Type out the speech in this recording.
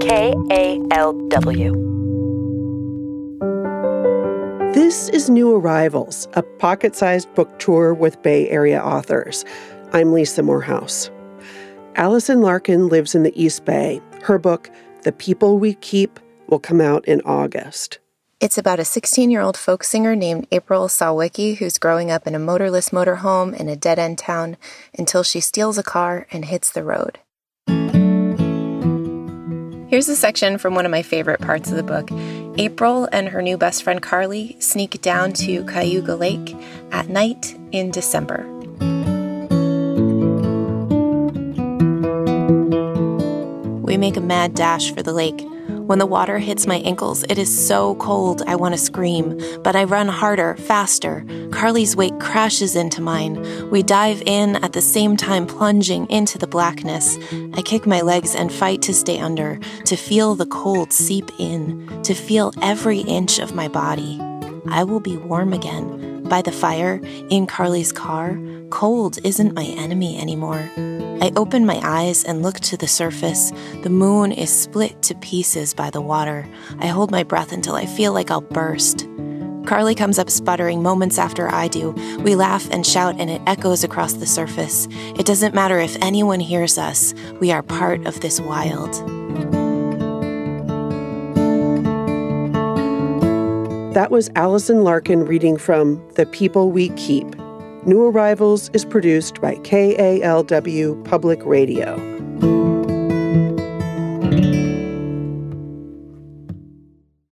KALW. This is New Arrivals, a pocket sized book tour with Bay Area authors. I'm Lisa Morehouse. Allison Larkin lives in the East Bay. Her book, The People We Keep, will come out in August. It's about a 16 year old folk singer named April Sawicki who's growing up in a motorless motorhome in a dead end town until she steals a car and hits the road. Here's a section from one of my favorite parts of the book. April and her new best friend Carly sneak down to Cayuga Lake at night in December. We make a mad dash for the lake. When the water hits my ankles, it is so cold I want to scream, but I run harder, faster. Carly's weight crashes into mine. We dive in at the same time plunging into the blackness. I kick my legs and fight to stay under, to feel the cold seep in, to feel every inch of my body. I will be warm again. By the fire, in Carly's car, cold isn't my enemy anymore. I open my eyes and look to the surface. The moon is split to pieces by the water. I hold my breath until I feel like I'll burst. Carly comes up sputtering moments after I do. We laugh and shout, and it echoes across the surface. It doesn't matter if anyone hears us, we are part of this wild. That was Allison Larkin reading from The People We Keep New Arrivals is produced by KALW Public Radio.